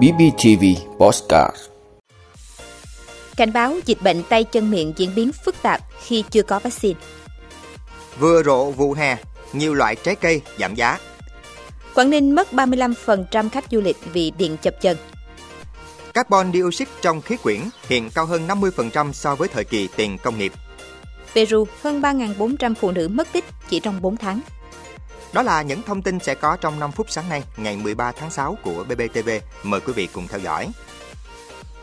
BBTV Postcard Cảnh báo dịch bệnh tay chân miệng diễn biến phức tạp khi chưa có vaccine. Vừa rộ vụ hè, nhiều loại trái cây giảm giá. Quảng Ninh mất 35% khách du lịch vì điện chập chân. Carbon dioxide trong khí quyển hiện cao hơn 50% so với thời kỳ tiền công nghiệp. Peru, hơn 3.400 phụ nữ mất tích chỉ trong 4 tháng. Đó là những thông tin sẽ có trong 5 phút sáng nay, ngày 13 tháng 6 của BBTV. Mời quý vị cùng theo dõi.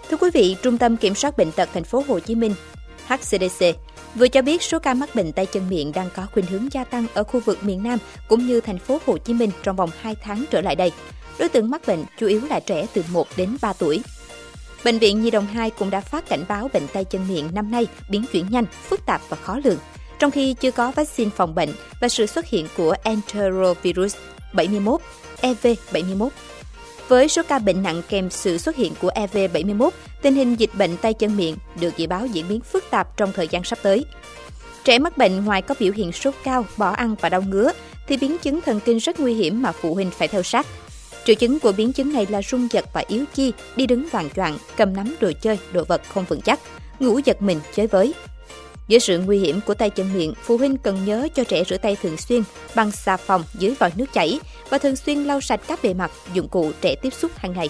Thưa quý vị, Trung tâm Kiểm soát bệnh tật thành phố Hồ Chí Minh HCDC vừa cho biết số ca mắc bệnh tay chân miệng đang có khuynh hướng gia tăng ở khu vực miền Nam cũng như thành phố Hồ Chí Minh trong vòng 2 tháng trở lại đây. Đối tượng mắc bệnh chủ yếu là trẻ từ 1 đến 3 tuổi. Bệnh viện Nhi đồng 2 cũng đã phát cảnh báo bệnh tay chân miệng năm nay biến chuyển nhanh, phức tạp và khó lường, trong khi chưa có vaccine phòng bệnh và sự xuất hiện của enterovirus 71, EV71. Với số ca bệnh nặng kèm sự xuất hiện của EV71, tình hình dịch bệnh tay chân miệng được dự báo diễn biến phức tạp trong thời gian sắp tới. Trẻ mắc bệnh ngoài có biểu hiện sốt cao, bỏ ăn và đau ngứa, thì biến chứng thần kinh rất nguy hiểm mà phụ huynh phải theo sát. Triệu chứng của biến chứng này là rung giật và yếu chi, đi đứng loạn choạng, cầm nắm đồ chơi, đồ vật không vững chắc, ngủ giật mình, chơi với. Với sự nguy hiểm của tay chân miệng, phụ huynh cần nhớ cho trẻ rửa tay thường xuyên bằng xà phòng dưới vòi nước chảy và thường xuyên lau sạch các bề mặt, dụng cụ trẻ tiếp xúc hàng ngày.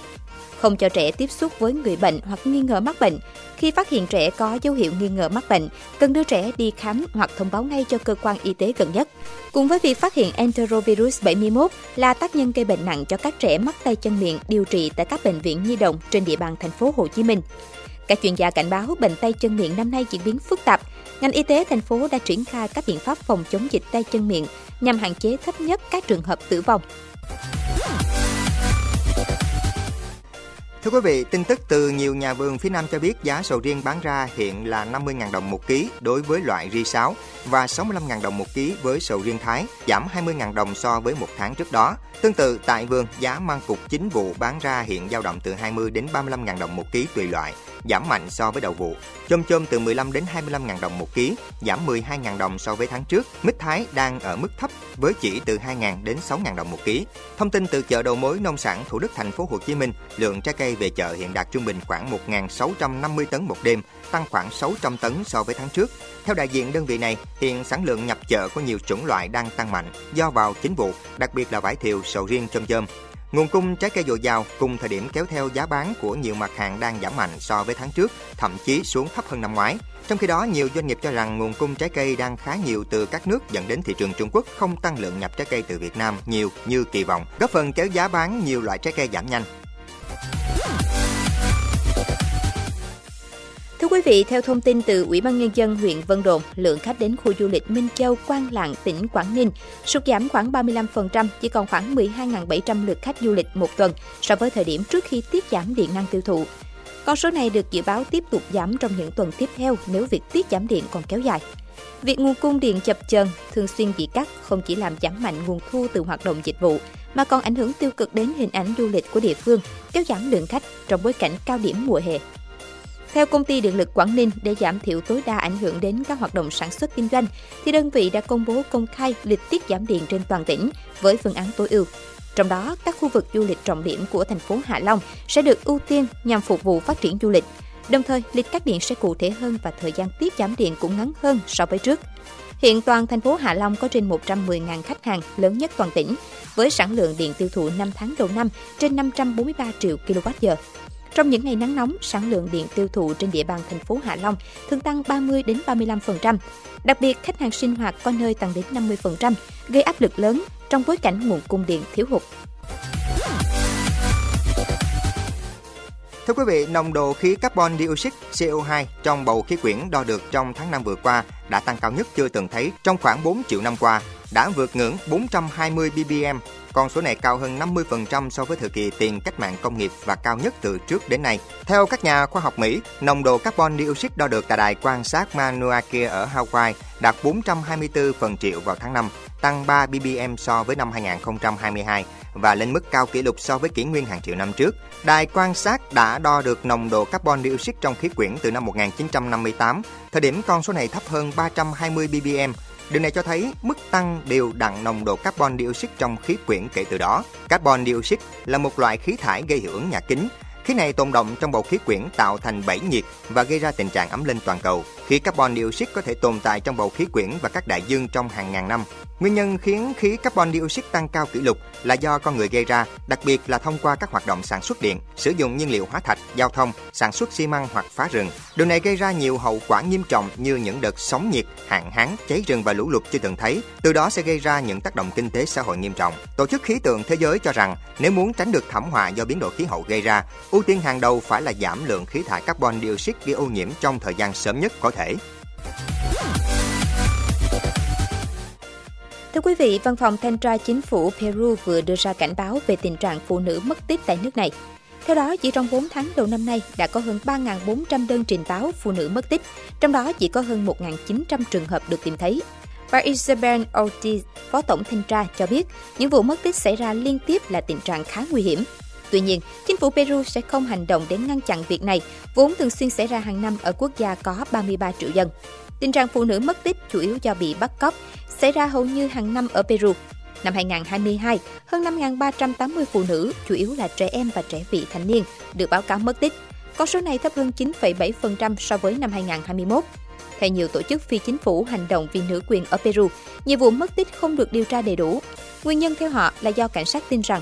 Không cho trẻ tiếp xúc với người bệnh hoặc nghi ngờ mắc bệnh. Khi phát hiện trẻ có dấu hiệu nghi ngờ mắc bệnh, cần đưa trẻ đi khám hoặc thông báo ngay cho cơ quan y tế gần nhất. Cùng với việc phát hiện enterovirus 71 là tác nhân gây bệnh nặng cho các trẻ mắc tay chân miệng điều trị tại các bệnh viện nhi đồng trên địa bàn thành phố Hồ Chí Minh. Các chuyên gia cảnh báo bệnh tay chân miệng năm nay diễn biến phức tạp. Ngành y tế thành phố đã triển khai các biện pháp phòng chống dịch tay chân miệng nhằm hạn chế thấp nhất các trường hợp tử vong. Thưa quý vị, tin tức từ nhiều nhà vườn phía Nam cho biết giá sầu riêng bán ra hiện là 50.000 đồng một ký đối với loại ri 6 và 65.000 đồng một ký với sầu riêng Thái, giảm 20.000 đồng so với một tháng trước đó. Tương tự tại vườn, giá mang cục chính vụ bán ra hiện dao động từ 20 đến 35.000 đồng một ký tùy loại, giảm mạnh so với đầu vụ. Chôm chôm từ 15 đến 25.000 đồng một ký, giảm 12.000 đồng so với tháng trước. Mít Thái đang ở mức thấp với chỉ từ 2.000 đến 6.000 đồng một ký. Thông tin từ chợ đầu mối nông sản Thủ Đức thành phố Hồ Chí Minh, lượng trái cây về chợ hiện đạt trung bình khoảng 1.650 tấn một đêm, tăng khoảng 600 tấn so với tháng trước. Theo đại diện đơn vị này, hiện sản lượng nhập chợ của nhiều chủng loại đang tăng mạnh do vào chính vụ, đặc biệt là vải thiều, sầu riêng, chôm chôm. Nguồn cung trái cây dồi dào cùng thời điểm kéo theo giá bán của nhiều mặt hàng đang giảm mạnh so với tháng trước, thậm chí xuống thấp hơn năm ngoái. Trong khi đó, nhiều doanh nghiệp cho rằng nguồn cung trái cây đang khá nhiều từ các nước dẫn đến thị trường Trung Quốc không tăng lượng nhập trái cây từ Việt Nam nhiều như kỳ vọng, góp phần kéo giá bán nhiều loại trái cây giảm nhanh. Thưa quý vị, theo thông tin từ Ủy ban Nhân dân huyện Vân Đồn, lượng khách đến khu du lịch Minh Châu, Quan Lạng, tỉnh Quảng Ninh sụt giảm khoảng 35%, chỉ còn khoảng 12.700 lượt khách du lịch một tuần so với thời điểm trước khi tiết giảm điện năng tiêu thụ. Con số này được dự báo tiếp tục giảm trong những tuần tiếp theo nếu việc tiết giảm điện còn kéo dài. Việc nguồn cung điện chập chờn thường xuyên bị cắt không chỉ làm giảm mạnh nguồn thu từ hoạt động dịch vụ, mà còn ảnh hưởng tiêu cực đến hình ảnh du lịch của địa phương, kéo giảm lượng khách trong bối cảnh cao điểm mùa hè. Theo công ty điện lực Quảng Ninh, để giảm thiểu tối đa ảnh hưởng đến các hoạt động sản xuất kinh doanh, thì đơn vị đã công bố công khai lịch tiết giảm điện trên toàn tỉnh với phương án tối ưu. Trong đó, các khu vực du lịch trọng điểm của thành phố Hạ Long sẽ được ưu tiên nhằm phục vụ phát triển du lịch. Đồng thời, lịch cắt điện sẽ cụ thể hơn và thời gian tiết giảm điện cũng ngắn hơn so với trước. Hiện toàn thành phố Hạ Long có trên 110.000 khách hàng lớn nhất toàn tỉnh, với sản lượng điện tiêu thụ 5 tháng đầu năm trên 543 triệu kWh. Trong những ngày nắng nóng, sản lượng điện tiêu thụ trên địa bàn thành phố Hạ Long thường tăng 30 đến 35%. Đặc biệt, khách hàng sinh hoạt có nơi tăng đến 50%, gây áp lực lớn trong bối cảnh nguồn cung điện thiếu hụt. Thưa quý vị, nồng độ khí carbon dioxide CO2 trong bầu khí quyển đo được trong tháng 5 vừa qua đã tăng cao nhất chưa từng thấy trong khoảng 4 triệu năm qua, đã vượt ngưỡng 420 ppm. Con số này cao hơn 50% so với thời kỳ tiền cách mạng công nghiệp và cao nhất từ trước đến nay. Theo các nhà khoa học Mỹ, nồng độ carbon dioxide đo được tại đài quan sát Mauna Kea ở Hawaii đạt 424 phần triệu vào tháng 5, tăng 3 ppm so với năm 2022 và lên mức cao kỷ lục so với kỷ nguyên hàng triệu năm trước. Đài quan sát đã đo được nồng độ carbon dioxide trong khí quyển từ năm 1958, thời điểm con số này thấp hơn 320 ppm. Điều này cho thấy mức tăng đều đặn nồng độ carbon dioxide trong khí quyển kể từ đó. Carbon dioxide là một loại khí thải gây hiệu ứng nhà kính. Khí này tồn động trong bầu khí quyển tạo thành bẫy nhiệt và gây ra tình trạng ấm lên toàn cầu. Khí carbon dioxide có thể tồn tại trong bầu khí quyển và các đại dương trong hàng ngàn năm. Nguyên nhân khiến khí carbon dioxide tăng cao kỷ lục là do con người gây ra, đặc biệt là thông qua các hoạt động sản xuất điện, sử dụng nhiên liệu hóa thạch, giao thông, sản xuất xi măng hoặc phá rừng. Điều này gây ra nhiều hậu quả nghiêm trọng như những đợt sóng nhiệt, hạn hán, cháy rừng và lũ lụt chưa từng thấy. Từ đó sẽ gây ra những tác động kinh tế xã hội nghiêm trọng. Tổ chức khí tượng thế giới cho rằng nếu muốn tránh được thảm họa do biến đổi khí hậu gây ra, ưu tiên hàng đầu phải là giảm lượng khí thải carbon dioxide gây ô nhiễm trong thời gian sớm nhất có thể. Thưa quý vị, Văn phòng Thanh tra Chính phủ Peru vừa đưa ra cảnh báo về tình trạng phụ nữ mất tích tại nước này. Theo đó, chỉ trong 4 tháng đầu năm nay đã có hơn 3.400 đơn trình báo phụ nữ mất tích, trong đó chỉ có hơn 1.900 trường hợp được tìm thấy. Bà Isabel Ortiz, Phó Tổng Thanh tra cho biết, những vụ mất tích xảy ra liên tiếp là tình trạng khá nguy hiểm. Tuy nhiên, chính phủ Peru sẽ không hành động để ngăn chặn việc này, vốn thường xuyên xảy ra hàng năm ở quốc gia có 33 triệu dân. Tình trạng phụ nữ mất tích chủ yếu do bị bắt cóc, xảy ra hầu như hàng năm ở Peru. Năm 2022, hơn 5.380 phụ nữ, chủ yếu là trẻ em và trẻ vị thành niên, được báo cáo mất tích. Con số này thấp hơn 9,7% so với năm 2021. Theo nhiều tổ chức phi chính phủ hành động vì nữ quyền ở Peru, nhiều vụ mất tích không được điều tra đầy đủ. Nguyên nhân theo họ là do cảnh sát tin rằng